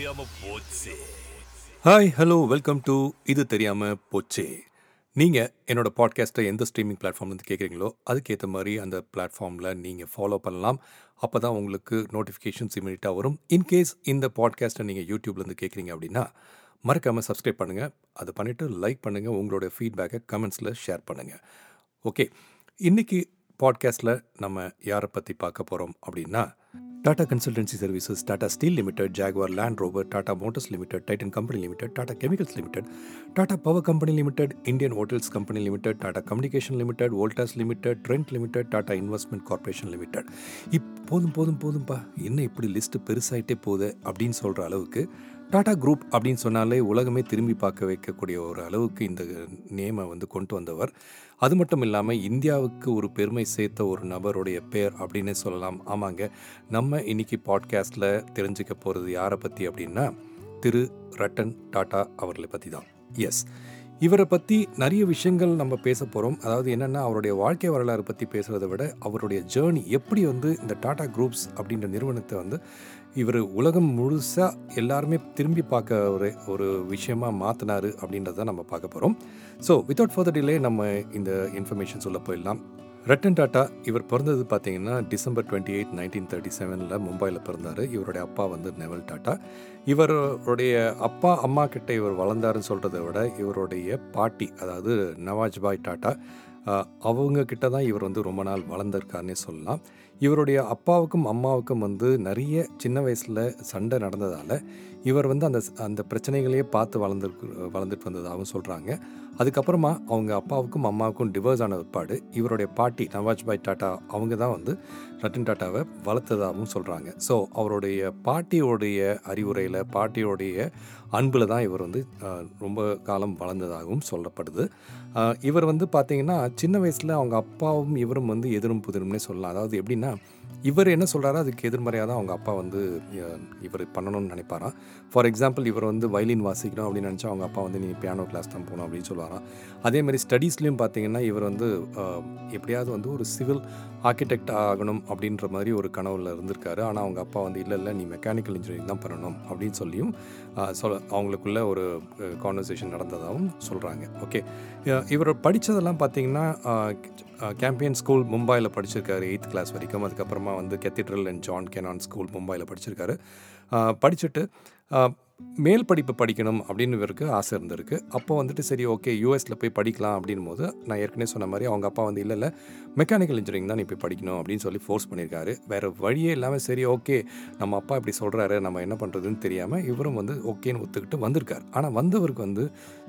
தெரியாம போச்சு. Hi hello welcome to இது தெரியாமல் போச்சே. நீங்கள் என்னோட பாட்காஸ்ட்டை எந்த ஸ்ட்ரீமிங் பிளாட்ஃபார்ம்லேருந்து கேட்குறீங்களோ அதுக்கேற்ற மாதிரி அந்த பிளாட்ஃபார்மில் நீங்கள் ஃபாலோ பண்ணலாம். அப்போ தான் உங்களுக்கு நோட்டிஃபிகேஷன்ஸ் இமீடியட்டாக வரும். இன்கேஸ் இந்த பாட்காஸ்ட்டை நீங்கள் யூடியூப்லேருந்து கேட்குறீங்க அப்படின்னா மறக்காமல் சப்ஸ்கிரைப் பண்ணுங்கள் அதை பண்ணிவிட்டு லைக் பண்ணுங்கள் உங்களோட ஃபீட்பேக்கை கமெண்ட்ஸில் ஷேர் பண்ணுங்கள் ஓகே இன்றைக்கி பாட்காஸ்ட்டில் நம்ம யாரை பற்றி பார்க்க போகிறோம் அப்படின்னா Tata Consultancy Services Tata Steel Limited Jaguar Land Rover Tata Motors Limited Titan Company Limited Tata Chemicals Limited Tata Power Company Limited Indian Hotels Company Limited Tata Communication Limited Voltas Limited Trent Limited Tata Investment Corporation Limited இப்போதும் போதும் போதும் போதும்பா. என்ன இப்படி list பெருசாயிட்டே போகுது அப்படின்னு சொல்கிற அளவுக்கு டாடா குரூப் அப்படின்னு சொன்னாலே உலகமே திரும்பி பார்க்க வைக்கக்கூடிய ஒரு அளவுக்கு இந்த நேமை வந்து கொண்டு வந்தவர். அது மட்டும் இல்லாமல் இந்தியாவுக்கு ஒரு பெருமை சேர்த்த ஒரு நபருடைய பேர் அப்படின்னு சொல்லலாம். ஆமாங்க. நம்ம இன்னைக்கு பாட்காஸ்ட்டில் தெரிஞ்சுக்க போகிறது யாரை பற்றி அப்படின்னா திரு ரட்டன் டாட்டா அவர்களை பற்றி தான் எஸ் இவரை பற்றி நிறைய விஷயங்கள் நம்ம பேச போகிறோம் அதாவது என்னென்னா அவருடைய வாழ்க்கை வரலாறு பற்றி பேசுகிறத விட அவருடைய ஜேர்னி எப்படி வந்து இந்த டாடா குரூப்ஸ் அப்படின்ற நிறுவனத்தை வந்து இவர் உலகம் முழுசாக எல்லாருமே திரும்பி பார்க்க ஒரு ஒரு விஷயமா மாற்றினாரு அப்படின்றத நம்ம பார்க்க போகிறோம் ஸோ வித்தவுட் ஃபர்தர் டிலே நம்ம இந்த இன்ஃபர்மேஷன் சொல்ல போயிடலாம். ரட்டன் டாட்டா இவர் பிறந்தது பார்த்தீங்கன்னா December twenty eight nineteen thirty செவனில் மும்பையில் பிறந்தார். இவருடைய அப்பா வந்து நெவல் டாட்டா இவருடைய அப்பா அம்மா கிட்ட இவர் வளர்ந்தாருன்னு சொல்கிறத விட இவருடைய பாட்டி அதாவது நவாஜ்பாய் டாட்டா அவங்க கிட்ட தான் இவர் வந்து ரொம்ப நாள் வளர்ந்துருக்காருன்னே சொல்லலாம். இவருடைய அப்பாவுக்கும் அம்மாவுக்கும் வந்து நிறைய சின்ன வயசில் சண்டை நடந்ததால் இவர் வந்து அந்த அந்த பிரச்சனைகளையே பார்த்து வளர்ந்துருக்கு வளர்ந்துட்டு வந்ததாகவும் சொல்கிறாங்க அதுக்கப்புறமா அவங்க அப்பாவுக்கும் அம்மாவுக்கும் டிவோர்ஸ் ஆன பிற்பாடு இவருடைய பாட்டி நவாஜ்பாய் டாட்டா அவங்க தான் வந்து ரத்தன் டாட்டாவை வளர்த்ததாகவும் சொல்கிறாங்க ஸோ அவருடைய பாட்டியோடைய அறிவுரையில் பாட்டியோடைய அன்பில் தான் இவர் வந்து ரொம்ப காலம் வளர்ந்ததாகவும் சொல்லப்படுது. இவர் வந்து பார்த்திங்கன்னா சின்ன வயசில் அவங்க அப்பாவும் இவரும் வந்து எதிரும் புதிரும்னே சொல்லலாம். அதாவது எப்படின்னா இவர் என்ன சொல்கிறாரோ அதுக்கு எதிர்மறையாக தான் அவங்க அப்பா வந்து இவர் பண்ணணும்னு நினைப்பாராம். ஃபார் எக்ஸாம்பிள் இவர் வந்து வயலின் வாசிக்கணும் அப்படின்னு நினச்சா அவங்க அப்பா வந்து நீ பியானோ கிளாஸ் தான் போகணும் அப்படின்னு சொல்லுவாராம் அதே மாதிரி ஸ்டடீஸ்லேயும் பார்த்தீங்கன்னா இவர் வந்து எப்படியாவது வந்து ஒரு சிவில் ஆர்கிடெக்ட் ஆகணும் அப்படின்ற மாதிரி ஒரு கனவுல இருந்திருக்காரு. ஆனால் அவங்க அப்பா வந்து இல்லை இல்லை நீ மெக்கானிக்கல் இன்ஜினியரிங் தான் பண்ணணும் அப்படின்னு சொல்லியும் சொல் அவங்களுக்குள்ள ஒரு கான்வர்சேஷன் நடந்ததாகவும் சொல்கிறாங்க ஓகே இவர் படித்ததெல்லாம் பார்த்தீங்கன்னா கேம்பியன் ஸ்கூல் மும்பையில் படிச்சிருக்காரு எயித் கிளாஸ் வரைக்கும். அதுக்கப்புறமா வந்து Cathedral and John Connon School மும்பையில் படிச்சிருக்காரு. படிச்சுட்டு மேல் படிப்பு படிக்கணும் அப்படின்னு இவருக்கு ஆசை இருந்திருக்கு. அப்போ வந்துட்டு சரி ஓகே யூஎஸில் போய் படிக்கலாம் அப்படின் போது நான் ஏற்கனவே சொன்ன மாதிரி அவங்க அப்பா வந்து இல்லை இல்லை மெக்கானிக்கல் இன்ஜினியரிங் தான் நீ போய் படிக்கணும் அப்படின்னு சொல்லி ஃபோர்ஸ் பண்ணியிருக்காரு. வேறு வழியே இல்லாமல் சரி ஓகே நம்ம அப்பா இப்படி சொல்கிறாரு நம்ம என்ன பண்ணுறதுன்னு தெரியாமல் இவரும் வந்து ஓகேன்னு ஒத்துக்கிட்டு வந்திருக்கார். ஆனால் வந்தவருக்கு வந்து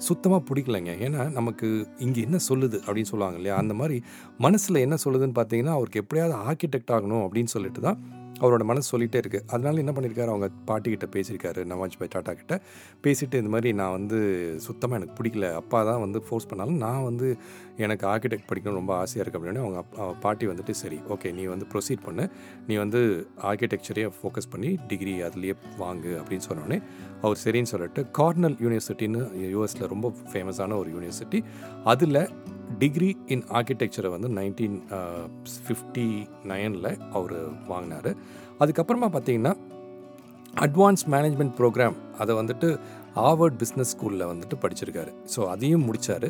சுத்தமாக பிடிக்கலைங்க. ஏன்னா நமக்கு இங்கே என்ன சொல்லுது அப்படின்னு சொல்லுவாங்க இல்லையா? அந்த மாதிரி மனசில் என்ன சொல்லுதுன்னு பார்த்தீங்கன்னா அவருக்கு எப்படியாவது ஆர்கிடெக்ட் ஆகணும் அப்படின்னு சொல்லிட்டு தான் அவரோட மனசு சொல்லிகிட்டே இருக்குது அதனால என்ன பண்ணியிருக்காரு அவங்க பாட்டிக்கிட்ட பேசியிருக்காரு நவாஜ் பாய் டாட்டா கிட்ட. பேசிட்டு இந்த மாதிரி நான் வந்து சுத்தமாக எனக்கு பிடிக்கல. அப்பா தான் வந்து ஃபோர்ஸ் பண்ணாலும் நான் வந்து எனக்கு ஆர்கிடெக்ட் படிக்கணும் ரொம்ப ஆசையாக இருக்குது அப்படின்னு அவங்க பாட்டி வந்துட்டு சரி ஓகே நீ வந்து ப்ரொசீட் பண்ணு. நீ வந்து ஆர்கிடெக்சரையே ஃபோக்கஸ் பண்ணி டிகிரி அதுலேயே வாங்கு அப்படின்னு சொன்னோடனே அவர் சரின்னு சொல்லிட்டு கார்னல் யூனிவர்சிட்டின்னு யூஎஸில் ரொம்ப ஃபேமஸான ஒரு யூனிவர்சிட்டி அதில் டிகிரி இன் ஆர்கிடெக்சரை வந்து நைன்டீன் ஃபிஃப்டி நைனில் அவர் வாங்கினார். அதுக்கப்புறமா பார்த்தீங்கன்னா அட்வான்ஸ் மேனேஜ்மெண்ட் ப்ரோக்ராம் அதை வந்துட்டு ஆவர்ட் பிஸ்னஸ் ஸ்கூலில் வந்துட்டு படிச்சிருக்காரு. ஸோ அதையும் முடித்தார்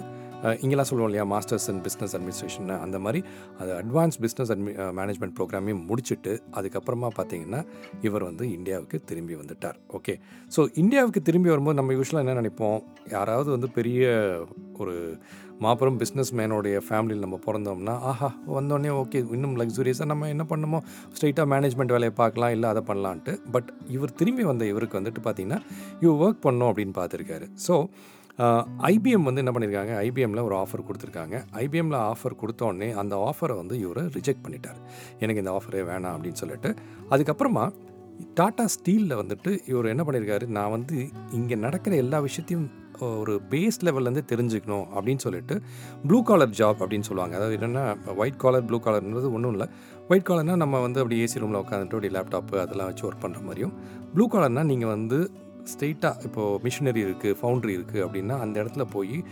இங்கெல்லாம் சொல்லுவோம் இல்லையா மாஸ்டர்ஸ் இன் பிஸ்னஸ் அட்மினிஸ்ட்ரேஷன் அந்த மாதிரி அது அட்வான்ஸ் பிஸ்னஸ் அட்மி மேனேஜ்மெண்ட் ப்ரோக்ராமையும் முடிச்சுட்டு அதுக்கப்புறமா பார்த்தீங்கன்னா இவர் வந்து இந்தியாவுக்கு திரும்பி வந்துட்டார். ஓகே ஸோ இந்தியாவுக்கு திரும்பி வரும்போது நம்ம யூஸ்வலாக என்ன நினைப்போம்? யாராவது வந்து பெரிய ஒரு மாபெரும் பிஸ்னஸ் மேனோடைய ஃபேமிலியில் நம்ம பிறந்தோம்னா ஆஹா வந்தோடனே ஓகே இன்னும் லக்ஸுரியஸாக நம்ம என்ன பண்ணணுமோ ஸ்ட்ரைட்டாக மேனேஜ்மெண்ட் வேலையை பார்க்கலாம் இல்லை அதை பண்ணலான்ட்டு. பட் இவர் திரும்பி வந்த இவருக்கு வந்துட்டு பார்த்தீங்கன்னா இவர் ஒர்க் பண்ணோம் அப்படின்னு பார்த்துருக்காரு. ஸோ ஐபிஎம் வந்து என்ன பண்ணியிருக்காங்க ஐபிஎம்மில் ஒரு ஆஃபர் கொடுத்துருக்காங்க. ஐபிஎம்மில் ஆஃபர் கொடுத்தோடனே அந்த ஆஃபரை வந்து இவர் ரிஜெக்ட் பண்ணிட்டார். எனக்கு இந்த ஆஃபரே வேணாம் அப்படின்னு சொல்லிட்டு. அதுக்கப்புறமா டாட்டா ஸ்டீலில் வந்துட்டு இவர் என்ன பண்ணியிருக்காரு நான் வந்து இங்கே நடக்கிற எல்லா விஷயத்தையும் ஒரு பேஸ் லெவல்லேருந்து தெரிஞ்சுக்கணும் அப்படின்னு சொல்லிட்டு ப்ளூ காலர் ஜாப் அப்படின்னு சொல்லுவாங்க. அதாவது என்னென்னா ஒயிட் காலர் ப்ளூ காலர்ன்றது ஒன்றும் இல்லை. ஒயிட் காலர்னால் நம்ம வந்து அப்படி ஏசி ரூமில் உட்காந்துட்டு அப்படி லேப்டாப்பு அதெல்லாம் வச்சு ஒர்க் பண்ணுற மாதிரியும் ப்ளூ காலர்னால் நீங்கள் வந்து ஸ்ட்ரெயிட்டாக இப்போது மிஷினரி இருக்குது ஃபவுண்ட்ரி இருக்குது அப்படின்னா அந்த இடத்துல போய்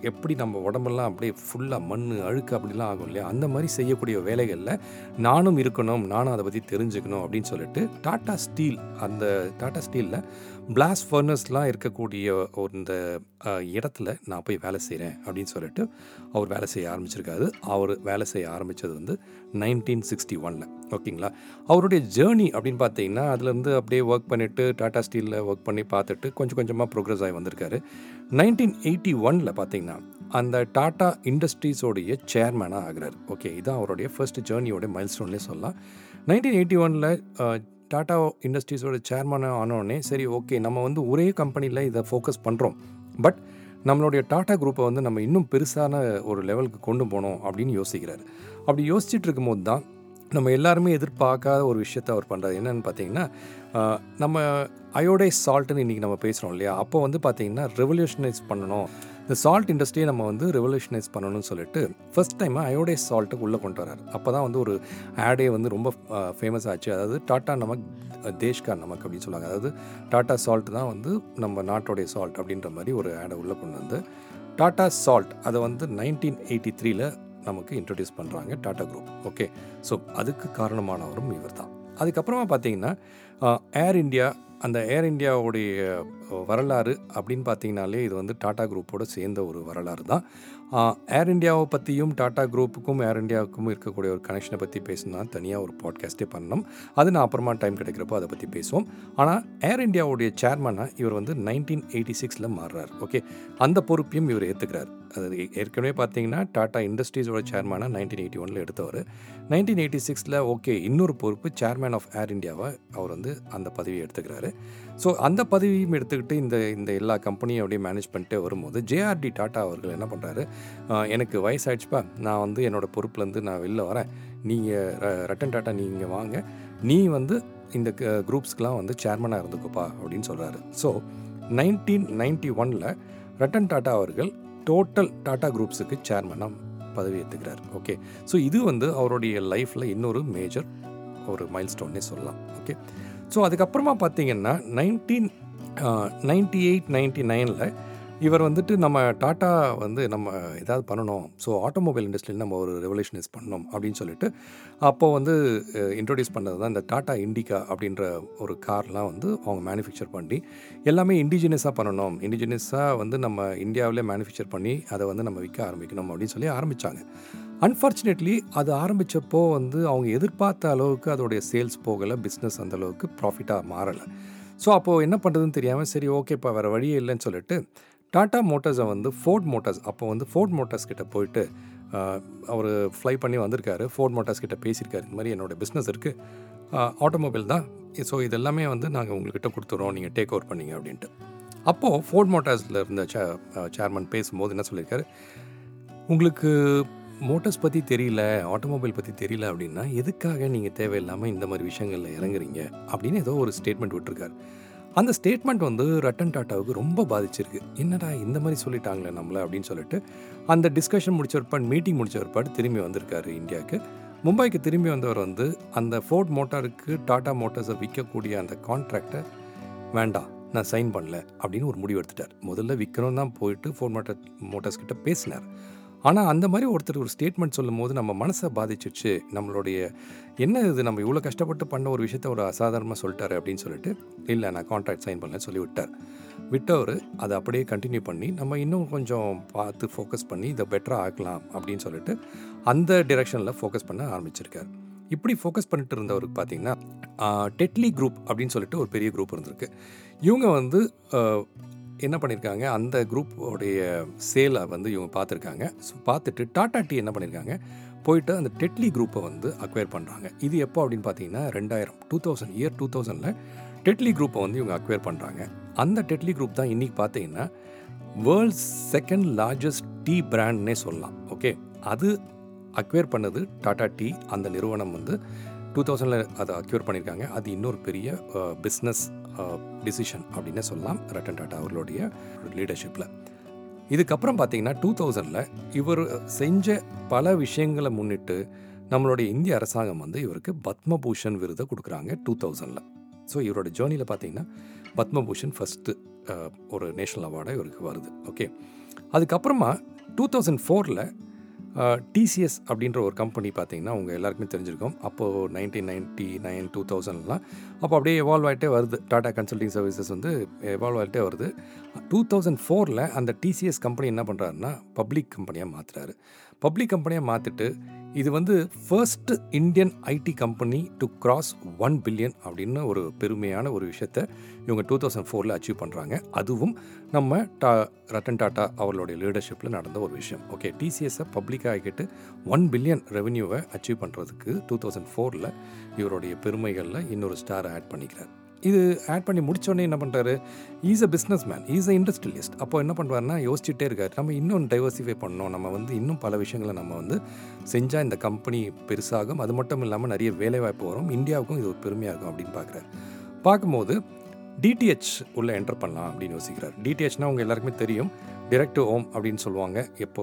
எப்படி நம்ம உடம்பெல்லாம் அப்படியே ஃபுல்லாக மண் அழுக்கு அப்படிலாம் ஆகும் இல்லையா? அந்த மாதிரி செய்யக்கூடிய வேலைகளில் நானும் இருக்கணும் நானும் அதை பற்றி தெரிஞ்சுக்கணும் அப்படின்னு சொல்லிட்டு டாட்டா ஸ்டீல் அந்த டாடா ஸ்டீலில் பிளாஸ் ஃபர்னஸ்லாம் இருக்கக்கூடிய ஒரு இந்த இடத்துல நான் போய் வேலை செய்கிறேன் அப்படின்னு சொல்லிட்டு அவர் வேலை செய்ய ஆரம்பிச்சிருக்காரு. அவர் வேலை செய்ய ஆரம்பித்தது வந்து நைன்டீன் சிக்ஸ்டி ஒனில் ஓகேங்களா? அவருடைய ஜேர்னி அப்படின்னு பார்த்தீங்கன்னா அதுலேருந்து அப்படியே ஒர்க் பண்ணிவிட்டு டாட்டா ஸ்டீலில் ஒர்க் பண்ணி பார்த்துட்டு கொஞ்சம் கொஞ்சமாக ப்ரோக்ரஸ் ஆகி வந்திருக்காரு. நைன்டீன் எயிட்டி ஒனில் பார்த்தீங்கன்னா அந்த டாட்டா இண்டஸ்ட்ரீஸோடைய சேர்மேனாக ஆகிறார். ஓகே இதுதான் அவருடைய ஃபர்ஸ்ட் ஜேர்னியோட மைல் ஸ்டோன்லேயே சொல்லலாம். நைன்டீன் எயிட்டி ஒனில் டாட்டா இண்டஸ்ட்ரீஸோட சேர்மனாக ஆனோடனே சரி ஓகே நம்ம வந்து ஒரே கம்பெனியில் இதை ஃபோக்கஸ் பண்ணுறோம் பட் நம்மளுடைய டாட்டா குரூப்பை வந்து நம்ம இன்னும் பெருசான ஒரு லெவலுக்கு கொண்டு போகணும் அப்படின்னு யோசிக்கிறார். அப்படி யோசிச்சுட்டு இருக்கும்போது தான் நம்ம எல்லாருமே எதிர்பார்க்காத ஒரு விஷயத்தை அவர் பண்ணுறாரு என்னென்னு பார்த்தீங்கன்னா நம்ம அயோடைஸ் சால்ட்டுன்னு இன்றைக்கி நம்ம பேசுகிறோம் இல்லையா? அப்போ வந்து பார்த்திங்கன்னா ரெவல்யூஷனைஸ் பண்ணணும். இந்த சால்ட் இண்டஸ்ட்ரியை நம்ம வந்து ரெவல்யூஷனைஸ் பண்ணணும்னு சொல்லிட்டு ஃபர்ஸ்ட் டைம் அயோடைஸ் சால்ட்டுக்கு உள்ளே கொண்டு வராரு அப்போ தான் வந்து ஒரு ஆடே வந்து ரொம்ப ஃபேமஸ் ஆச்சு. அதாவது டாட்டா நமக் தேஷ்கா நமக் அப்படின்னு சொல்லுவாங்க. அதாவது டாட்டா சால்ட் தான் வந்து நம்ம நாட்டோடைய சால்ட் அப்படின்ற மாதிரி ஒரு ஆடை உள்ளே கொண்டு வந்து டாட்டா சால்ட் அதை வந்து நைன்டீன் எயிட்டி த்ரீல நமக்கு இன்ட்ரடியூஸ் பண்ணுறாங்க டாடா குரூப் ஓகே ஸோ அதுக்கு காரணமானவரும் இவர் தான் அதுக்கப்புறமா பார்த்தீங்கன்னா ஏர் இந்தியா அந்த ஏர் இண்டியாவுடைய வரலாறு அப்படின்னு பார்த்தீங்கனாலே இது வந்து டாடா குரூப்போடு சேர்ந்த ஒரு வரலாறு தான். ஏர் இந்தியாவை பற்றியும் டாடா குரூப்புக்கும் ஏர் இண்டியாவுக்கும் இருக்கக்கூடிய ஒரு கனெக்ஷனை பற்றி பேசினா தனியாக ஒரு பாட்காஸ்ட்டே பண்ணணும். அது நான் அப்புறமா டைம் கிடைக்கிறப்போ அதை பற்றி பேசுவோம். ஆனால் ஏர் இண்டியாவுடைய சேர்மனாக இவர் வந்து நைன்டீன் எயிட்டி சிக்ஸில் மாறுறார். ஓகே அந்த பொறுப்பையும் இவர் ஏற்றுக்கிறார் அது ஏற்கனவே பார்த்தீங்கன்னா டாடா இண்டஸ்ட்ரீஸோட சேர்மனாக நைன்டீன் எயிட்டி ஒனில் எடுத்தவர். நைன்டீன் எயிட்டி சிக்ஸில் ஓகே இன்னொரு பொறுப்பு சேர்மேன் ஆஃப் ஏர் இந்தியாவை அவர் வந்து அந்த பதவியை எடுத்துக்கிறாரு. ஸோ அந்த பதவியும் எடுத்துக்கிட்டு இந்த இந்த எல்லா கம்பெனியும் அப்படியே மேனேஜ் பண்ணிட்டே வரும்போது ஜேஆர்டி டாட்டா அவர்கள் என்ன பண்ணுறாரு எனக்கு வயசாயிடுச்சுப்பா நான் வந்து என்னோடய பொறுப்புலேருந்து நான் வெளில வரேன். நீங்கள் ரட்டன் டாட்டா நீங்கள் வாங்க. நீ வந்து இந்த குரூப்ஸ்க்கெலாம் வந்து சேர்மனாக இருந்துக்கோப்பா அப்படின்னு சொல்கிறாரு ஸோ நைன்டீன் நைன்டி ஒனில் ரட்டன் டாட்டா அவர்கள் டோட்டல் டாட்டா குரூப்ஸுக்கு சேர்மனாக பதவி ஏற்றுக்கிறார் ஓகே ஸோ இது வந்து அவருடைய லைஃப்பில் இன்னொரு மேஜர் ஒரு மைல் ஸ்டோன்னே சொல்லலாம். ஓகே ஸோ அதுக்கப்புறமா பார்த்தீங்கன்னா நைன்டீன் நைன்டி எயிட் நைன்டி நைனில் இவர் வந்துட்டு நம்ம டாட்டா வந்து நம்ம ஏதாவது பண்ணணும். ஸோ ஆட்டோமொபைல் இண்டஸ்ட்ரியில் நம்ம ஒரு ரெவல்யூஷனைஸ் பண்ணணும் அப்படின்னு சொல்லிட்டு அப்போது வந்து இன்ட்ரொடியூஸ் பண்ணது தான் இந்த டாட்டா இண்டிகா அப்படின்ற ஒரு கார்லாம் வந்து அவங்க மேனுஃபேக்சர் பண்ணி எல்லாமே இண்டிஜினியஸாக பண்ணணும். இண்டிஜினியஸாக வந்து நம்ம இந்தியாவிலே மேனுஃபேக்சர் பண்ணி அதை வந்து நம்ம விற்க ஆரம்பிக்கணும் அப்படின்னு சொல்லி ஆரம்பித்தாங்க அன்ஃபார்ச்சுனேட்லி அது ஆரம்பித்தப்போ வந்து அவங்க எதிர்பார்த்த அளவுக்கு அதோடைய சேல்ஸ் போகலை பிஸ்னஸ் அந்த அளவுக்கு ப்ராஃபிட்டாக மாறலை. ஸோ அப்போது என்ன பண்ணுறதுன்னு தெரியாமல் சரி ஓகேப்பா வேறு வழியே இல்லைன்னு சொல்லிட்டு டாட்டா மோட்டார்ஸை வந்து ஃபோர்ட் மோட்டார்ஸ் அப்போ வந்து ஃபோர்ட் மோட்டார்ஸ் கிட்ட போயிட்டு அவர் ஃப்ளை பண்ணி வந்திருக்காரு. ஃபோர்ட் மோட்டார்ஸ் கிட்ட பேசியிருக்காரு. இந்த மாதிரி என்னோட பிஸ்னஸ் இருக்குது ஆட்டோமொபைல் தான். ஸோ இது எல்லாமே வந்து நாங்கள் உங்கள்கிட்ட கொடுத்துறோம். நீங்கள் டேக் ஓவர் பண்ணீங்க அப்படின்ட்டு. அப்போது ஃபோர்ட் மோட்டார்ஸில் இருந்த சே சேர்மன் பேசும்போது என்ன சொல்லியிருக்காரு? உங்களுக்கு மோட்டார்ஸ் பற்றி தெரியல ஆட்டோமொபைல் பற்றி தெரியல அப்படின்னா எதுக்காக நீங்கள் தேவையில்லாமல் இந்த மாதிரி விஷயங்களில் இறங்குறீங்க? அப்படின்னு ஏதோ ஒரு ஸ்டேட்மெண்ட் விட்டுருக்காரு. அந்த ஸ்டேட்மெண்ட் வந்து ரட்டன் டாட்டாவுக்கு ரொம்ப பாதிச்சிருக்கு. என்னடா இந்த மாதிரி சொல்லிட்டாங்களே நம்மளை? அப்படின்னு சொல்லிட்டு அந்த டிஸ்கஷன் முடிச்ச ஒருப்பாடு மீட்டிங் முடிச்ச ஒருப்பாடு திரும்பி வந்திருக்காரு இந்தியாவுக்கு. மும்பைக்கு திரும்பி வந்தவர் வந்து அந்த ஃபோர்ட் மோட்டாருக்கு டாடா மோட்டார்ஸை விற்கக்கூடிய அந்த கான்ட்ராக்டை வேண்டாம் நான் சைன் பண்ணல அப்படின்னு ஒரு முடிவு எடுத்துட்டார். முதல்ல விற்கணும் தான் போயிட்டு ஃபோர்ட் மோட்டார் மோட்டார்ஸ் கிட்ட பேசினார். ஆனால் அந்த மாதிரி ஒருத்தர் ஒரு ஸ்டேட்மெண்ட் சொல்லும் போது நம்ம மனசை பாதிச்சிச்சு நம்மளுடைய என்ன இது நம்ம இவ்வளோ கஷ்டப்பட்டு பண்ண ஒரு விஷயத்த ஒரு அசாதாரணமாக சொல்லிட்டாரு அப்படின்னு சொல்லிட்டு இல்லை நான் கான்ட்ராக்ட் சைன் பண்ணலன்னு சொல்லி விட்டார் விட்டவர் அதை அப்படியே கண்டினியூ பண்ணி நம்ம இன்னும் கொஞ்சம் பார்த்து ஃபோக்கஸ் பண்ணி இதை பெட்டராக ஆக்கலாம் அப்படின்னு சொல்லிட்டு அந்த டிரெக்ஷனில் ஃபோக்கஸ் பண்ண ஆரம்பிச்சிருக்கார். இப்படி ஃபோக்கஸ் பண்ணிட்டு இருந்தவருக்கு பார்த்தீங்கன்னா டெட்லி குரூப் அப்படின்னு சொல்லிட்டு ஒரு பெரிய குரூப் இருந்திருக்கு. இவங்க வந்து என்ன பண்ணியிருக்காங்க அந்த குரூப்போடைய சேலை வந்து இவங்க பார்த்துருக்காங்க. ஸோ பார்த்துட்டு டாடா டீ என்ன பண்ணியிருக்காங்க போயிட்டு அந்த டெட்லி குரூப்பை வந்து அக்வயர் பண்ணுறாங்க இது எப்போ அப்படின்னு பார்த்தீங்கன்னா ரெண்டாயிரம் டூ தௌசண்ட் இயர் டூ தௌசண்டில் டெட்லி குரூப்பை வந்து இவங்க அக்வயர் பண்ணுறாங்க அந்த டெட்லி குரூப் தான் இன்றைக்கி பார்த்தீங்கன்னா வேர்ல்ட்ஸ் செகண்ட் லார்ஜஸ்ட் டீ பிராண்ட்னே சொல்லலாம். ஓகே அது அக்வேர் பண்ணது டாடா டீ அந்த நிறுவனம் வந்து டூ தௌசண்டில் அதை அக்யூர் பண்ணியிருக்காங்க அது இன்னொரு பெரிய பிஸ்னஸ் டிசிஷன் அப்படின்னு சொல்லலாம். ரட்டன் டாட்டா அவர்களுடைய லீடர்ஷிப்பில் இதுக்கப்புறம் பார்த்தீங்கன்னா டூ தௌசண்டில் இவர் செஞ்ச பல விஷயங்களை முன்னிட்டு நம்மளுடைய இந்திய அரசாங்கம் வந்து இவருக்கு பத்மபூஷன் விருதை கொடுக்குறாங்க டூ தௌசண்டில் ஸோ இவரோட ஜேர்னியில் பார்த்தீங்கன்னா பத்மபூஷன் ஃபஸ்ட்டு ஒரு நேஷ்னல் அவார்டாக இவருக்கு வருது. ஓகே அதுக்கப்புறமா டூ தௌசண்ட் ஃபோரில் டிசிஎஸ் அப்படின்ற ஒரு கம்பெனி பார்த்தீங்கன்னா உங்கள் எல்லாருக்குமே தெரிஞ்சிருக்கும். அப்போது நைன்டீன் நைன்ட்டி நைன் டூ தௌசண்ட்லாம் அப்போ அப்படியே எவால்வ் ஆகிட்டே வருது. டாடா கன்சல்டிங் சர்வீசஸ் வந்து எவால்வ் ஆகிட்டே வருது. டூ தௌசண்ட் ஃபோரில் அந்த டிசிஎஸ் கம்பெனி என்ன பண்ணுறாருன்னா பப்ளிக் கம்பெனியாக மாற்றுறாரு பப்ளிக் கம்பெனியாக மாற்றிட்டு இது வந்து first Indian IT company to cross one billion அப்படின்னு ஒரு பெருமையான ஒரு விஷயத்தை இவங்க டூ தௌசண்ட் ஃபோரில் அச்சீவ் பண்ணுறாங்க அதுவும் நம்ம டா ரத்தன் டாட்டா அவர்களுடைய லீடர்ஷிப்பில் நடந்த ஒரு விஷயம். ஓகே டிசிஎஸை பப்ளிக்காக ஆகிட்டு ஒன் பில்லியன் ரெவன்யூவை அச்சீவ் பண்ணுறதுக்கு டூ தௌசண்ட் ஃபோரில் இவருடைய பெருமைகளில் இன்னொரு ஸ்டாரை ஆட் பண்ணிக்கிறார். இது ஆட் பண்ணி முடித்தோடனே என்ன பண்ணுறாரு is a businessman is a industrialist அப்போ என்ன பண்ணுவார்னா யோசிச்சுட்டே இருக்கார். நம்ம இன்னும் டைவர்சிஃபை பண்ணோம் நம்ம வந்து இன்னும் பல விஷயங்களை நம்ம வந்து செஞ்சால் இந்த கம்பெனி பெருசாகும். அது மட்டும் இல்லாமல் நிறைய வேலைவாய்ப்பு வரும். இந்தியாவுக்கும் இது ஒரு பெருமையாக இருக்கும் அப்படின்னு பார்க்குறாரு. பார்க்கும்போது டிடிஹெச் உள்ளே என்டர் பண்ணலாம் அப்படின்னு யோசிக்கிறார். டிடிஹெச்னால் அவங்க எல்லாருக்குமே தெரியும். டிரெக்ட் ஹோம் அப்படின்னு சொல்லுவாங்க. இப்போ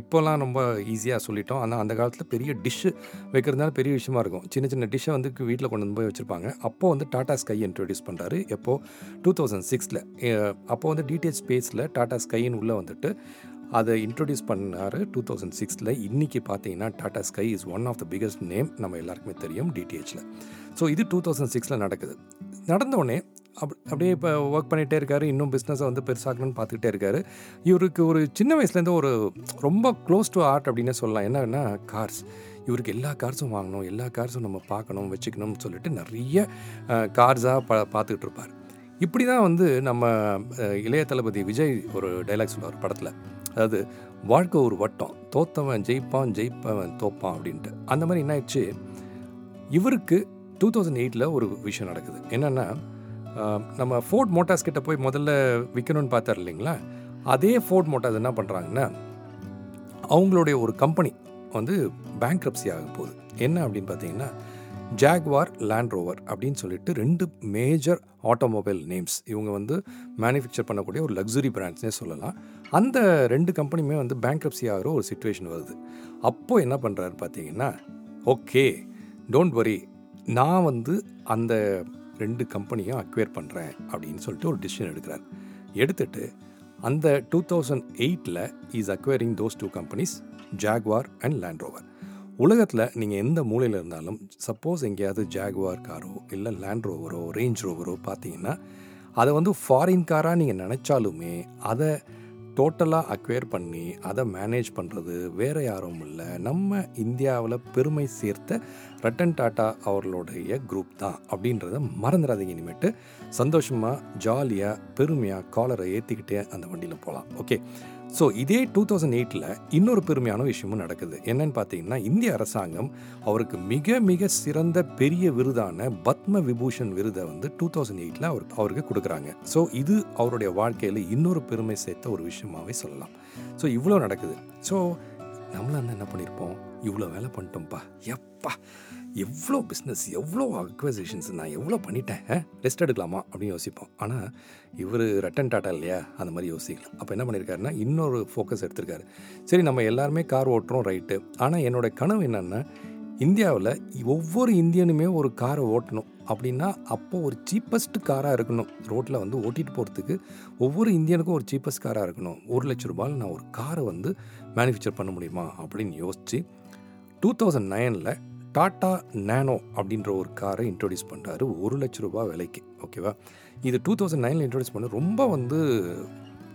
இப்போலாம் ரொம்ப ஈஸியாக சொல்லிட்டோம். ஆனால் அந்த காலத்தில் பெரிய டிஷ்ஷு வைக்கிறதுனால பெரிய விஷயமா இருக்கும். சின்ன சின்ன டிஷ்ஷை வந்து வீட்டில் கொண்டு வந்து போய் வச்சுருப்பாங்க. அப்போது வந்து டாடா ஸ்கை இன்ட்ரடியூஸ் பண்ணுறாரு எப்போது டூ தௌசண்ட் சிக்ஸில் அப்போ வந்து டிடிஹெச் ஸ்பேஸில் டாடா ஸ்கைன்னு உள்ளே வந்துட்டு அதை இன்ட்ரடியூஸ் பண்ணார். டூ தௌசண்ட் சிக்ஸில் இன்றைக்கி பார்த்தீங்கன்னா Tata Sky is one of the biggest name நம்ம எல்லாருக்குமே தெரியும் டிடிஹெச்சில் ஸோ இது டூ தௌசண்ட் சிக்ஸில் நடக்குது. நடந்தோடனே அப் அப்படியே இப்போ ஒர்க் பண்ணிகிட்டே இருக்காரு. இன்னும் பிஸ்னஸை வந்து பெருசாகணும்னு பார்த்துக்கிட்டே இருக்காரு. இவருக்கு ஒரு சின்ன வயசுலேருந்து ஒரு ரொம்ப க்ளோஸ் டு ஆர்ட் அப்படின்னு சொல்லலாம். என்னன்னா கார்ஸ் இவருக்கு எல்லா கார்ஸும் வாங்கணும். எல்லா கார்ஸும் நம்ம பார்க்கணும் வச்சுக்கணும்னு சொல்லிட்டு நிறைய கார்ஸாக ப பார்த்துக்கிட்டு இருப்பார். இப்படி தான் வந்து நம்ம இளைய தளபதி விஜய் ஒரு டைலாக் சொல்லுவார் படத்தில். அதாவது வாழ்க்கை ஒரு வட்டம். தோத்தவன் ஜெயிப்பான் ஜெயிப்பவன் தோப்பான் அப்படின்ட்டு. அந்த மாதிரி என்ன ஆயிடுச்சு இவருக்கு டூ தௌசண்ட் எயிட்டில் ஒரு விஷயம் நடக்குது. என்னென்னா நம்ம ஃபோர்ட் மோட்டார்ஸ் கிட்ட போய் முதல்ல விற்கணும்னு பார்த்தார் இல்லைங்களா? அதே ஃபோர்ட் மோட்டார்ஸ் என்ன பண்ணுறாங்கன்னா அவங்களுடைய ஒரு கம்பெனி வந்து பேங்க்ரப்சி ஆக போகுது. என்ன அப்படின்னு பார்த்தீங்கன்னா ஜாக்வார் லேண்ட் ரோவர் அப்படின்னு சொல்லிட்டு ரெண்டு மேஜர் ஆட்டோமொபைல் நேம்ஸ் இவங்க வந்து மேனுஃபேக்சர் பண்ணக்கூடிய ஒரு லக்ஸுரி பிராண்ட்ஸ்னே சொல்லலாம். அந்த ரெண்டு கம்பெனியுமே வந்து பேங்க்ரப்சி ஆகிற ஒரு சுச்சுவேஷன் வருது. அப்போது என்ன பண்ணுறாரு பார்த்தீங்கன்னா ஓகே டோன்ட் வரி நான் வந்து அந்த ரெண்டு கம்பெனியும் அக்வேர் பண்ணுறேன் அப்படின்னு சொல்லிட்டு ஒரு டிசிஷன் எடுக்கிறார். எடுத்துட்டு அந்த டூ தௌசண்ட் எயிட்டில் is acquiring those two companies Jaguar and Land Rover உலகத்தில் நீங்கள் எந்த மூலையில் இருந்தாலும் சப்போஸ் எங்கேயாவது ஜாகுவார் காரோ இல்லை லேண்ட் ரோவரோ ரேஞ்ச் ரோவரோ பார்த்தீங்கன்னா அதை வந்து ஃபாரின் காராக நீங்கள் நினச்சாலுமே அதை டோட்டலாக அக்வேர் பண்ணி அதை மேனேஜ் பண்ணுறது வேறு யாரும் இல்லை. நம்ம இந்தியாவில் பெருமை சேர்த்த ரட்டன் டாட்டா அவர்களுடைய குரூப் தான் அப்படின்றத மறந்துடாதீங்க இனிமேட்டு. சந்தோஷமாக ஜாலியாக பெருமையாக காலரை ஏற்றிக்கிட்டே அந்த வண்டியில் போகலாம் ஓகே ஸோ இதே டூ தௌசண்ட் எயிட்டில் இன்னொரு பெருமையான விஷயமும் நடக்குது. என்னன்னு பார்த்தீங்கன்னா இந்திய அரசாங்கம் அவருக்கு மிக மிக சிறந்த பெரிய விருதான பத்ம விபூஷன் விருதை வந்து டூ தௌசண்ட் எயிட்டில் அவர் அவருக்கு கொடுக்குறாங்க. ஸோ இது அவருடைய வாழ்க்கையில் இன்னொரு பெருமை சேர்த்த ஒரு விஷயமாவே சொல்லலாம். ஸோ இவ்வளோ நடக்குது. ஸோ நம்மளாம் என்ன பண்ணியிருப்போம் இவ்வளோ வேலை பண்ணிட்டோம்ப்பா. எப்பா. எவ்வளோ பிஸ்னஸ் எவ்வளோ அக்வசேஷன்ஸ் நான் எவ்வளோ பண்ணிட்டேன் ரெஸ்ட் எடுக்கலாமா அப்படின்னு யோசிப்போம். ஆனால் இவர் ரட்டன் டாட்டா இல்லையா? அந்த மாதிரி யோசிக்கலாம் அப்போ என்ன பண்ணியிருக்காருன்னா இன்னொரு ஃபோக்கஸ் எடுத்திருக்காரு. சரி நம்ம எல்லாருமே கார் ஓட்டுறோம் ரைட்டு ஆனால் என்னோட கனவு என்னென்னா இந்தியாவில் ஒவ்வொரு இந்தியனுமே ஒரு காரை ஓட்டணும். அப்படின்னா அப்போ ஒரு சீப்பஸ்ட் காராக இருக்கணும். ரோட்டில் வந்து ஓட்டிகிட்டு போகிறதுக்கு ஒவ்வொரு இந்தியனுக்கும் ஒரு சீப்பஸ்ட் காராக இருக்கணும். ஒரு லட்ச ரூபாயில் நான் ஒரு காரை வந்து மேனுஃபேக்சர் பண்ண முடியுமா அப்படின்னு யோசித்து டூ தௌசண்ட் நைனில் டாட்டா நேனோ அப்படின்ற ஒரு காரை இன்ட்ரொடியூஸ் பண்ணுறாரு ஒரு லட்ச ரூபா விலைக்கு. ஓகேவா இது டூ தௌசண்ட் நைனில் இன்ட்ரொடியூஸ் பண்ண ரொம்ப வந்து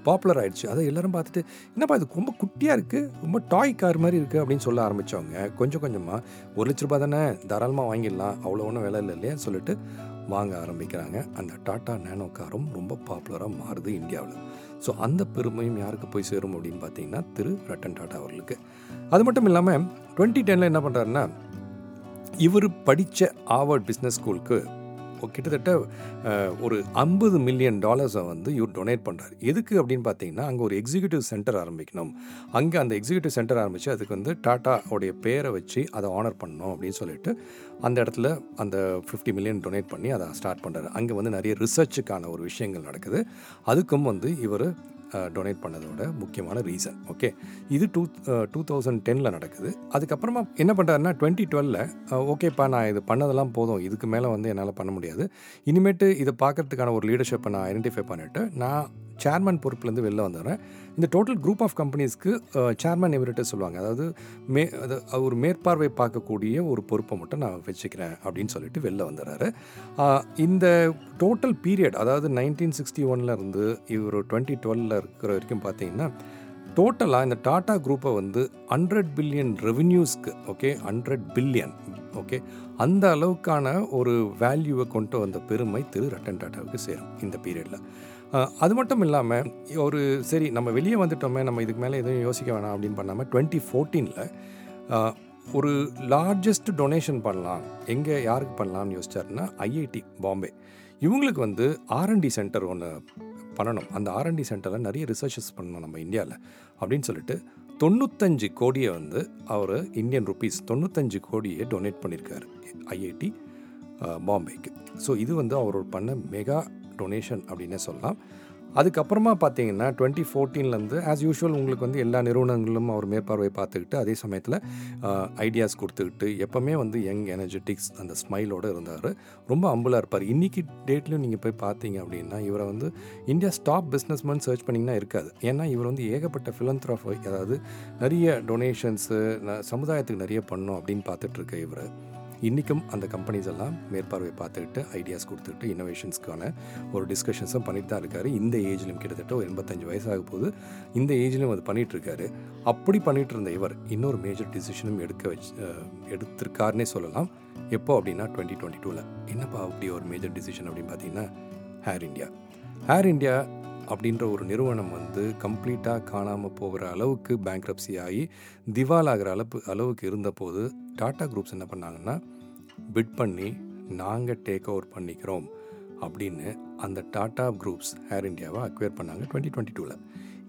பாப்புலர் ஆகிடுச்சு அதை எல்லோரும் பார்த்துட்டு என்னப்பா இது ரொம்ப குட்டியாக இருக்குது ரொம்ப டாய் கார் மாதிரி இருக்குது அப்படின்னு சொல்ல ஆரம்பித்தவங்க கொஞ்சம் கொஞ்சமாக ஒரு லட்ச ரூபா தானே? தாராளமாக வாங்கிடலாம். அவ்வளோ ஒன்றும் விலை இல்லை இல்லையா சொல்லிட்டு வாங்க ஆரம்பிக்கிறாங்க. அந்த டாட்டா நேனோ காரும் ரொம்ப பாப்புலராக மாறுது இந்தியாவில். ஸோ அந்த பெருமையும் யாருக்கு போய் சேரும் அப்படின்னு பார்த்தீங்கன்னா திரு ரட்டன் டாட்டா அவர்களுக்கு. அது மட்டும் இல்லாமல் டுவெண்ட்டி டெனில் என்ன பண்ணுறாருன்னா இவர் படித்த ஆவர்ட் பிஸ்னஸ் ஸ்கூலுக்கு கிட்டத்தட்ட ஒரு ஐம்பது மில்லியன் டாலர்ஸை வந்து இவர் டொனேட் பண்ணுறாரு எதுக்கு அப்படின்னு பார்த்தீங்கன்னா அங்கே ஒரு எக்ஸிக்யூட்டிவ் சென்டர் ஆரம்பிக்கணும். அங்கே அந்த எக்ஸிக்யூட்டிவ் சென்டர் ஆரம்பித்து அதுக்கு வந்து டாட்டாவுடைய பேரை வச்சு அதை ஆனர் பண்ணணும் அப்படின்னு சொல்லிட்டு அந்த இடத்துல அந்த ஃபிஃப்டி மில்லியன் டொனேட் பண்ணி அதை ஸ்டார்ட் பண்ணுறாரு அங்கே வந்து நிறைய ரிசர்ச்சுக்கான ஒரு விஷயங்கள் நடக்குது. அதுக்கும் வந்து இவர் டொனேட் பண்ணதோட முக்கியமான ரீசன் ஓகே இது டூ டூ தௌசண்ட் டெனில் நடக்குது. அதுக்கப்புறமா என்ன பண்ணுறாருன்னா டுவெண்ட்டி டுவெலில் ஓகேப்பா நான் இது பண்ணதெல்லாம் போதும். இதுக்கு மேலே வந்து என்னால் பண்ண முடியாது. இனிமேட்டு இதை பார்க்குறதுக்கான ஒரு லீடர்ஷிப்பை நான் ஐடென்டிஃபை பண்ணிவிட்டு நான் சேர்மன் பொறுப்புலேருந்து வெளில வந்துடுறேன் இந்த டோட்டல் குரூப் ஆஃப் கம்பெனிஸ்க்கு சேர்மன் எமிரேட்டர் சொல்லுவாங்க. அதாவது மே அது ஒரு மேற்பார்வை பார்க்கக்கூடிய ஒரு பொறுப்பை மட்டும் நான் வச்சுக்கிறேன் அப்படின்னு சொல்லிட்டு வெளில வந்துடுறாரு இந்த டோட்டல் பீரியட் அதாவது நைன்டீன் சிக்ஸ்டி இருந்து இவர் டுவெண்ட்டி டுவெலில் இருக்கிற வரைக்கும் பார்த்தீங்கன்னா டோட்டலாக இந்த டாட்டா குரூப்பை வந்து ஹண்ட்ரட் பில்லியன் ரெவென்யூஸ்க்கு ஓகே ஹண்ட்ரட் பில்லியன் ஓகே அந்த அளவுக்கான ஒரு வேல்யூவை கொண்டு வந்த பெருமை திரு ரட்டன் டாட்டாவுக்கு சேரும் இந்த பீரியடில் அது மட்டும் இல்லாமல் ஒரு சரி நம்ம வெளியே வந்துட்டோமே நம்ம இதுக்கு மேலே எதுவும் யோசிக்க வேணாம் அப்படின்னு பண்ணாமல் டுவெண்ட்டி ஃபோர்டீனில் ஒரு லார்ஜஸ்ட் டொனேஷன் பண்ணலாம். எங்கே யாருக்கு பண்ணலாம்னு யோசிச்சாருன்னா ஐஐடி பாம்பே. இவங்களுக்கு வந்து ஆர்என்டி சென்டர் ஒன்று பண்ணணும். அந்த ஆர்என்டி சென்டரில் நிறைய ரிசர்ச்சஸ் பண்ணணும் நம்ம இந்தியாவில் அப்படின்னு சொல்லிட்டு தொண்ணூத்தஞ்சு கோடியை வந்து அவர் இந்தியன் ருபீஸ் தொண்ணூத்தஞ்சு கோடியை டொனேட் பண்ணியிருக்காரு ஐஐடி பாம்பேக்கு. ஸோ இது வந்து அவர் பண்ண மெகா டொனேஷன் அப்படின்னே சொல்லலாம். அதுக்கப்புறமா பார்த்தீங்கன்னா டுவெண்ட்டி ஃபோர்டீன்லேருந்து ஆஸ் யூஷுவல் உங்களுக்கு வந்து எல்லா நிறுவனங்களும் அவர் மேற்பார்வை பார்த்துக்கிட்டு அதே சமயத்தில் ஐடியாஸ் கொடுத்துக்கிட்டு எப்போவுமே வந்து யங் எனர்ஜெட்டிக்ஸ் அந்த ஸ்மைலோடு இருந்தார். ரொம்ப அம்புலாக இருப்பார். இன்றைக்கி டேட்லையும் நீங்கள் போய் பார்த்தீங்க அப்படின்னா இவரை வந்து இந்தியா ஸ்டாப் பிஸ்னஸ்மேன் சர்ச் பண்ணிங்கன்னா இருக்காது. ஏன்னா இவர் வந்து ஏகப்பட்ட ஃபிலந்த்ராஃபி அதாவது நிறைய டொனேஷன்ஸு சமுதாயத்துக்கு நிறைய பண்ணும் அப்படின்னு பார்த்துட்ருக்க இவர். இன்றைக்கும் அந்த கம்பெனிஸ் எல்லாம் மேற்பார்வை பார்த்துக்கிட்டு ஐடியாஸ் கொடுத்துக்கிட்டு இன்னோவேஷன்ஸ்க்கான ஒரு டிஸ்கஷன்ஸும் பண்ணிட்டு தான் இருக்காரு. இந்த ஏஜ்லையும் கிட்டத்தட்ட ஒரு எண்பத்தஞ்சு வயசாக போது இந்த ஏஜ்லையும் அது பண்ணிகிட்ருக்காரு அப்படி பண்ணிகிட்டு இருந்த இவர் இன்னொரு மேஜர் டிசிஷனும் எடுக்க வச்சு அஹ், எடுத்திருக்காருனே சொல்லலாம். எப்போ அப்படின்னா டுவெண்ட்டி டுவெண்ட்டி டூவில் என்னப்பா அப்படி ஒரு மேஜர் டிசிஷன் அப்படின்னு பார்த்தீங்கன்னா ஹேர் இண்டியா ஹேர் இண்டியா அப்படின்ற ஒரு நிறுவனம் வந்து கம்ப்ளீட்டாக காணாமல் போகிற அளவுக்கு பேங்க்ரப்சி ஆகி திவால் ஆகிற அளவு அளவுக்கு இருந்தபோது டாட்டா குரூப்ஸ் என்ன பண்ணாங்கன்னா பிட் பண்ணி நாங்கள் டேக் ஓவர் பண்ணிக்கிறோம் அப்படின்னு அந்த டாட்டா குரூப்ஸ் ஏர் இந்தியாவை அக்வேர் பண்ணாங்க டுவெண்ட்டி டுவெண்ட்டி டூவில்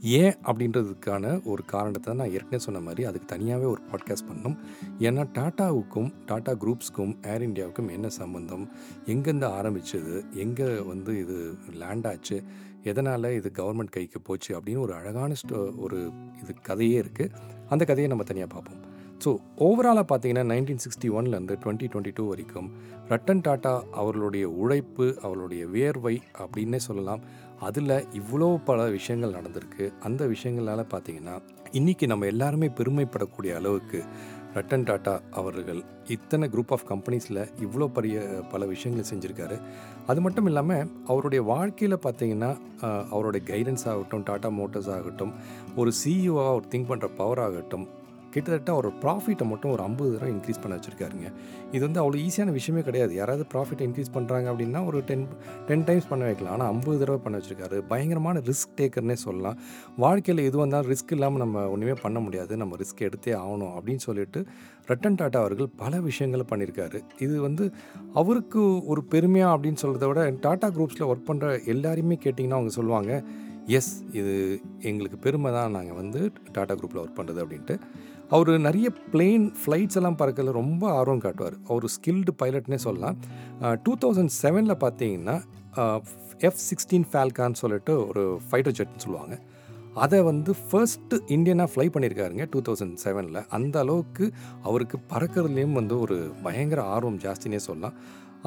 ஏன் அப்படின்றதுக்கான ஒரு காரணத்தை நான் ஏற்கனவே சொன்ன மாதிரி அதுக்கு தனியாகவே ஒரு பாட்காஸ்ட் பண்ணோம் ஏன்னா டாட்டாவுக்கும் டாட்டா குரூப்ஸ்க்கும் ஏர் இந்தியாவுக்கும் என்ன சம்பந்தம்? எங்கேருந்து ஆரம்பிச்சது? எங்கே வந்து இது லேண்ட் ஆச்சு? எதனால் இது கவர்மெண்ட் கைக்கு போச்சு? அப்படின்னு ஒரு அழகான ஸ்டோ ஒரு இது கதையே இருக்குது அந்த கதையை நம்ம தனியாக பார்ப்போம். ஸோ ஓவராலாக பார்த்தீங்கன்னா நைன்டீன் சிக்ஸ்டி ஒன்லேருந்து டுவெண்ட்டி டுவெண்ட்டி டூ வரைக்கும் ரட்டன் டாட்டா அவர்களுடைய உழைப்பு அவர்களுடைய வியர்வை அப்படின்னே சொல்லலாம். அதில் இவ்வளோ பல விஷயங்கள் நடந்திருக்கு. அந்த விஷயங்களால் பார்த்தீங்கன்னா இன்றைக்கி நம்ம எல்லாருமே பெருமைப்படக்கூடிய அளவுக்கு ரட்டன் டாட்டா அவர்கள் இத்தனை குரூப் ஆஃப் கம்பெனிஸில் இவ்வளோ பெரிய பல விஷயங்களை செஞ்சுருக்காரு. அது மட்டும் இல்லாமல் அவருடைய வாழ்க்கையில் பார்த்தீங்கன்னா அவருடைய கைடன்ஸ் ஆகட்டும் டாட்டா மோட்டர்ஸ் ஆகட்டும் ஒரு சிஇஓவாக அவர் திங்க் பண்ணுற பவர் ஆகட்டும் கிட்டத்தட்ட அவர் ப்ராஃபிட்டை மட்டும் ஒரு ஐம்பது தடவை இன்க்ரீஸ் பண்ண வச்சுருக்காருங்க. இது வந்து அவ்வளோ ஈஸியான விஷயமே கிடையாது. யாராவது ப்ராஃபிட் இன்க்ரீஸ் பண்ணுறாங்க அப்படின்னா ஒரு டென் டென் டைம்ஸ் பண்ண வைக்கலாம். ஆனால் ஐம்பது தடவை பண்ண வச்சுருக்காரு. பயங்கரமான ரிஸ்க் டேக்கர்னே சொல்லலாம். வாழ்க்கையில் எது வந்தாலும் ரிஸ்க் இல்லாமல் நம்ம ஒன்றுமே பண்ண முடியாது. நம்ம ரிஸ்க் எடுத்தே ஆகணும் அப்படின்னு சொல்லிட்டு ரட்டன் டாட்டா அவர்கள் பல விஷயங்களை பண்ணியிருக்காரு. இது வந்து அவருக்கு ஒரு பெருமையாக அப்படின்னு சொல்கிறத விட டாட்டா குரூப்ஸில் ஒர்க் பண்ணுற எல்லாரையுமே கேட்டிங்கன்னா அவங்க சொல்லுவாங்க எஸ் இது எங்களுக்கு பெருமை தான். நாங்கள் வந்து டாட்டா குரூப்பில் ஒர்க் பண்ணுறது அப்படின்ட்டு. அவர் நிறைய பிளெயின் ஃப்ளைட்ஸ் எல்லாம் பறக்கல ரொம்ப ஆர்வம் காட்டுவார். அவர் ஸ்கில்டு பைலட்னே சொல்லலாம். டூ தௌசண்ட் செவனில் பார்த்தீங்கன்னா எஃப் சிக்ஸ்டீன் ஃபால்கான்னு சொல்லிட்டு ஒரு ஃபைட்டர் ஜெட்னு சொல்லுவாங்க. அதை வந்து ஃபர்ஸ்ட் இந்தியனாக ஃப்ளை பண்ணியிருக்காருங்க டூ தௌசண்ட் செவனில் அந்த அளவுக்கு அவருக்கு பறக்கிறதுலேயும் வந்து ஒரு பயங்கர ஆர்வம் ஜாஸ்தினே சொல்லலாம்.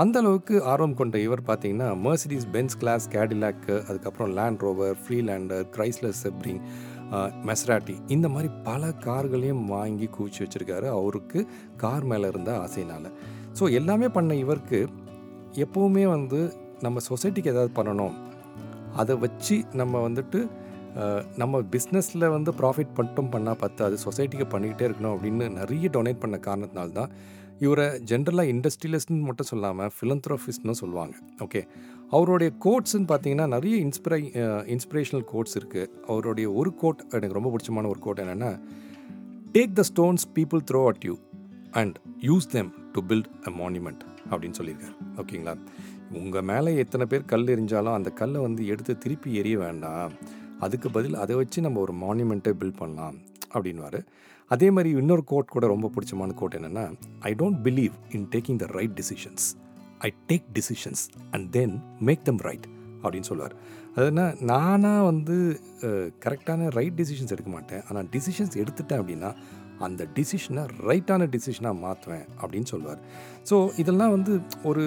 அந்த அளவுக்கு ஆர்வம் கொண்ட இவர் பார்த்தீங்கன்னா மர்சிடிஸ் பென்ஸ் கிளாஸ் கேடிலாக்கு அதுக்கப்புறம் Land Rover Freelander Chrysler Sebring Maserati இந்த மாதிரி பல கார்களையும் வாங்கி குவிச்சு வச்சுருக்காரு. அவருக்கு கார் மேலே இருந்த ஆசையினால். ஸோ எல்லாமே பண்ண இவருக்கு எப்போவுமே வந்து நம்ம சொசைட்டிக்கு ஏதாவது பண்ணணும். அதை வச்சு நம்ம வந்துட்டு நம்ம பிஸ்னஸில் வந்து ப்ராஃபிட் மட்டும் பண்ணால் பத்தாது. சொசைட்டிக்கு பண்ணிக்கிட்டே இருக்கணும் அப்படின்னு நிறைய டொனேட் பண்ண காரணத்தினால்தான் இவரை ஜென்ரலாக இண்டஸ்ட்ரியலிஸ்ட்னு மட்டும் சொல்லாமல் ஃபிலந்த்ரோஃபிஸ்ட்னு சொல்லுவாங்க. ஓகே அவருடைய கோட்ஸ்ன்னு பார்த்தீங்கன்னா நிறைய இன்ஸ்பிரை இன்ஸ்பிரேஷனல் கோட்ஸ் இருக்குது அவருடைய ஒரு கோட் எனக்கு ரொம்ப பிடிச்சமான ஒரு கோட் என்னென்னா take the stones people throw at you and use them to build a monument அப்படின்னு சொல்லியிருக்காரு. ஓகேங்களா? உங்கள் மேலே எத்தனை பேர் கல் எரிஞ்சாலும் அந்த கல்லை வந்து எடுத்து திருப்பி எரிய வேண்டாம். அதுக்கு பதில் அதை வச்சு நம்ம ஒரு மானுமெண்ட்டை பில்ட் பண்ணலாம் அப்படின்வாரு அதே மாதிரி இன்னொரு கோட் கூட ரொம்ப பிடிச்சமான கோட் என்னென்னா I don't believe in taking the right decisions I take decisions and then make them right அப்படின்னு சொல்லுவார். அதுனா நானாக வந்து கரெக்டான ரைட் டிசிஷன்ஸ் எடுக்க மாட்டேன். ஆனால் டிசிஷன்ஸ் எடுத்துட்டேன் அப்படின்னா அந்த டிசிஷனை ரைட்டான டிசிஷனாக மாற்றுவேன் அப்படின்னு சொல்லுவார். ஸோ இதெல்லாம் வந்து ஒரு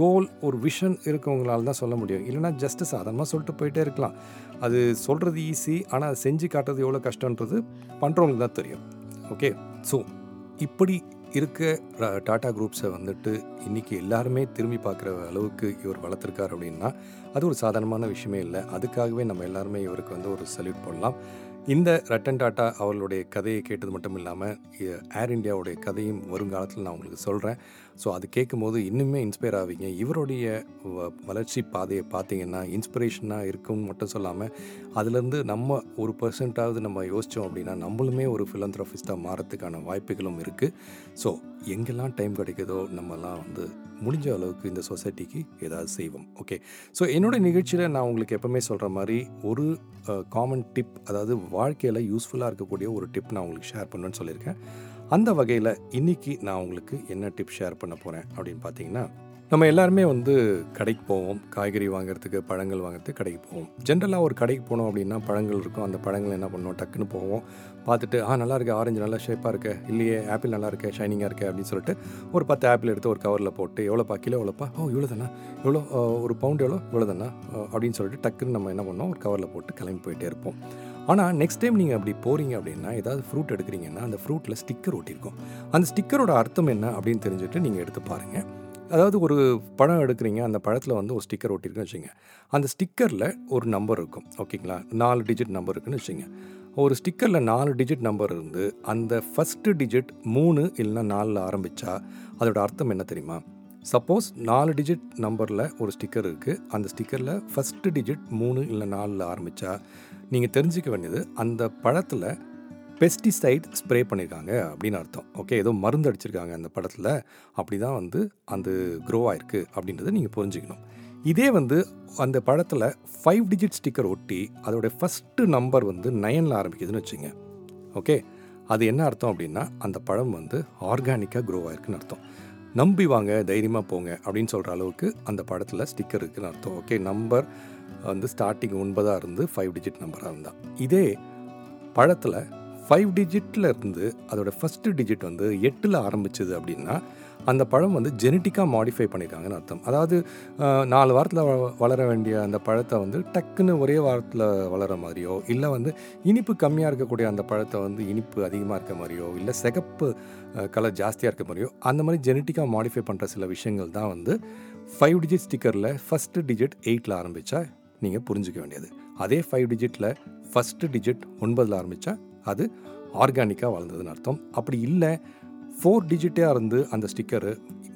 கோல் ஒரு விஷன் இருக்கவங்களால தான் சொல்ல முடியும். இல்லைனா ஜஸ்ட்டு சாதாரணமாக சொல்லிட்டு போயிட்டே இருக்கலாம். அது சொல்கிறது ஈஸி ஆனால் செஞ்சு காட்டுறது எவ்வளோ கஷ்டன்றது பண்ணுறவங்களுக்கு தான் தெரியும். ஓகே ஸோ இப்படி இருக்க டாடா குரூப்ஸை வந்துட்டு இன்றைக்கி எல்லாருமே திரும்பி பார்க்குற அளவுக்கு இவர் வளர்த்துருக்கார் அப்படின்னா அது ஒரு சாதாரணமான விஷயமே இல்லை. அதுக்காகவே நம்ம எல்லாருமே இவருக்கு வந்து ஒரு சல்யூட் போடலாம். இந்த ரட்டன் டாட்டா அவர்களுடைய கதையை கேட்டது மட்டும் இல்லாமல் ஏர் இந்தியாவுடைய கதையும் வருங்காலத்தில் நான் உங்களுக்கு சொல்கிறேன் ஸோ அது கேட்கும்போது இன்னுமே இன்ஸ்பயர் ஆவீங்க. இவருடைய வ- வளர்ச்சி பாதையை பார்த்தீங்கன்னா இன்ஸ்பிரேஷனாக இருக்கும்னு மட்டும் சொல்லாமல் அதுலேருந்து நம்ம ஒரு பர்சன்டாவது நம்ம யோசித்தோம் அப்படின்னா நம்மளுமே ஒரு ஃபிலந்த்ரஃபிஸ்ட்டாக மாறத்துக்கான வாய்ப்புகளும் இருக்குது ஸோ எங்கெல்லாம் டைம் கிடைக்குதோ நம்மலாம் வந்து முடிஞ்ச அளவுக்கு இந்த சொசைட்டிக்கு ஏதாவது செய்வோம். ஓகே ஸோ என்னோட நிகழ்ச்சியில் நான் உங்களுக்கு எப்பவுமே சொல்கிற மாதிரி ஒரு காமன் டிப் அதாவது வாழ்க்கையில் யூஸ்ஃபுல்லாக இருக்கக்கூடிய ஒரு டிப் நான் உங்களுக்கு ஷேர் பண்ணுவேன்னு சொல்லியிருக்கேன். அந்த வகையில் இன்றைக்கி நான் உங்களுக்கு என்ன டிப் ஷேர் பண்ண போகிறேன் அப்படின்னு பார்த்தீங்கன்னா நம்ம எல்லாருமே வந்து கடைக்கு போவோம். காய்கறி வாங்குறதுக்கு பழங்கள் வாங்குறதுக்கு கடைக்கு போவோம். ஜென்ரலாக ஒரு கடைக்கு போனோம் அப்படின்னா பழங்கள் இருக்கும். அந்த பழங்கள் என்ன பண்ணுவோம்? டக்குன்னு போவோம். பார்த்துட்டு ஆ நல்லா இருக்குது ஆரஞ்சு நல்லா ஷேப்பாக இருக்கு. இல்லையே ஆப்பிள் நல்லா இருக்கு. ஷைனிங்காக இருக்கு. அப்படின்னு சொல்லிட்டு ஒரு பத்து ஆப்பிள் எடுத்து ஒரு கவரில் போட்டு எவ்வளோப்பா? கிலோ எவ்வளோப்பா? ஓ இவ்வளோ தானே எவ்வளோ ஒரு பவுண்ட் எவ்வளோ? இவ்வளோ தானே அப்படின்னு சொல்லிட்டு டக்குன்னு நம்ம என்ன பண்ணோம் ஒரு கவரில் போட்டு கிளம்பி போயிட்டே இருப்போம். ஆனால் நெக்ஸ்ட் டைம் நீங்கள் அப்படி போகிறீங்க அப்படின்னா ஏதாவது ஃப்ரூட் எடுக்கிறீங்கன்னா அந்த ஃப்ரூட்டில் ஸ்டிக்கர் ஒட்டியிருக்கும் அந்த ஸ்டிக்கரோட அர்த்தம் என்ன அப்படின்னு தெரிஞ்சுட்டு நீங்கள் எடுத்து பாருங்கள் அதாவது ஒரு பழம் எடுக்கிறீங்க அந்த பழத்தில் வந்து ஒரு ஸ்டிக்கர் ஒட்டியிருக்குன்னு வச்சுங்க. அந்த ஸ்டிக்கரில் ஒரு நம்பர் இருக்கும் ஓகேங்களா? நாலு டிஜிட் நம்பர் இருக்குன்னு வச்சுங்க. ஒரு ஸ்டிக்கரில் நாலு டிஜிட் நம்பர் இருந்து அந்த ஃபஸ்ட்டு டிஜிட் மூணு இல்லைன்னா நாலில் ஆரம்பித்தா அதோட அர்த்தம் என்ன தெரியுமா? சப்போஸ் நாலு டிஜிட் நம்பரில் ஒரு ஸ்டிக்கர் இருக்குது அந்த ஸ்டிக்கரில் ஃபஸ்ட்டு டிஜிட் மூணு இல்லை நாலில் ஆரம்பித்தா நீங்கள் தெரிஞ்சுக்க வேண்டியது அந்த பழத்தில் பெஸ்டிசைட் ஸ்ப்ரே பண்ணியிருக்காங்க அப்படின்னு அர்த்தம். ஓகே ஏதோ மருந்து அடிச்சிருக்காங்க அந்த படத்தில் அப்படி தான் வந்து அந்த க்ரோ ஆயிருக்கு அப்படின்றத நீங்கள் புரிஞ்சுக்கணும். இதே வந்து அந்த பழத்தில் ஃபைவ் டிஜிட் ஸ்டிக்கர் ஒட்டி அதோட ஃபஸ்ட்டு நம்பர் வந்து நயனில் ஆரம்பிக்குதுன்னு வச்சுங்க. ஓகே அது என்ன அர்த்தம் அப்படின்னா அந்த பழம் வந்து ஆர்கானிக்காக க்ரோ ஆயிருக்குன்னு அர்த்தம். நம்பி வாங்க தைரியமாக போங்க அப்படின்னு சொல்கிற அளவுக்கு அந்த படத்தில் ஸ்டிக்கர் இருக்குதுன்னு அர்த்தம். ஓகே நம்பர் வந்து ஸ்டார்டிங் ஒன்பதாக இருந்து ஃபைவ் டிஜிட் நம்பராக இருந்தால் இதே பழத்தில் ஃபைவ் டிஜிட்டில் இருந்து அதோடய ஃபஸ்ட்டு டிஜிட் வந்து எட்டில் ஆரம்பிச்சது அப்படின்னா அந்த பழம் வந்து ஜெனட்டிக்காக மாடிஃபை பண்ணியிருக்காங்கன்னு அர்த்தம். அதாவது நாலு வாரத்தில் வளர வேண்டிய அந்த பழத்தை வந்து டக்குன்னு ஒரே வாரத்தில் வளர மாதிரியோ இல்லை வந்து இனிப்பு கம்மியாக இருக்கக்கூடிய அந்த பழத்தை வந்து இனிப்பு அதிகமாக இருக்க மாதிரியோ இல்லை சிகப்பு கலர் ஜாஸ்தியாக இருக்க மாதிரியோ அந்த மாதிரி ஜெனட்டிக்காக மாடிஃபை பண்ணுற சில விஷயங்கள் தான் வந்து ஃபைவ் டிஜிட் ஸ்டிக்கரில் ஃபஸ்ட்டு டிஜிட் எயிட்டில் ஆரம்பித்தா நீங்கள் புரிஞ்சிக்க வேண்டியது. அதே ஃபைவ் டிஜிட்டில் ஃபஸ்ட்டு டிஜிட் ஒன்பதில் ஆரம்பித்தா அது ஆர்கானிக்காக வளர்ந்ததுன்னு அர்த்தம். அப்படி இல்லை ஃபோர் டிஜிட்டாக இருந்து அந்த ஸ்டிக்கரு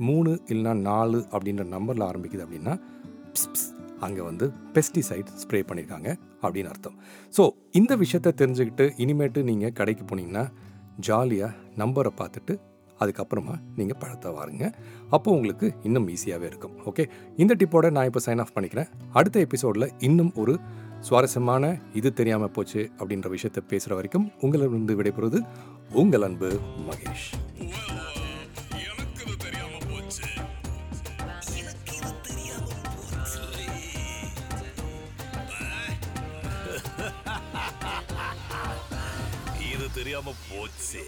மூணு இல்லைனா நாலு அப்படின்ற நம்பரில் ஆரம்பிக்குது அப்படின்னா அங்கே வந்து பெஸ்டிசைட் ஸ்ப்ரே பண்ணியிருக்காங்க அப்படின்னு அர்த்தம். ஸோ இந்த விஷயத்தை தெரிஞ்சுக்கிட்டு இனிமேட்டு நீங்கள் கடைக்கு போனீங்கன்னா ஜாலியாக நம்பரை பார்த்துட்டு அதுக்கப்புறமா நீங்கள் பழத்தை வாருங்க. அப்போ உங்களுக்கு இன்னும் ஈஸியாகவே இருக்கும். ஓகே இந்த டிப்போட நான் இப்போ சைன் ஆஃப் பண்ணிக்கிறேன். அடுத்த எபிசோடில் இன்னும் ஒரு சுவாரஸ்யமான இது தெரியாமல் போச்சு அப்படின்ற விஷயத்தை பேசுகிற வரைக்கும் உங்களிடம் விடைபெறுவது உங்கள் அன்பு மகேஷ். இது தெரியாம போச்சு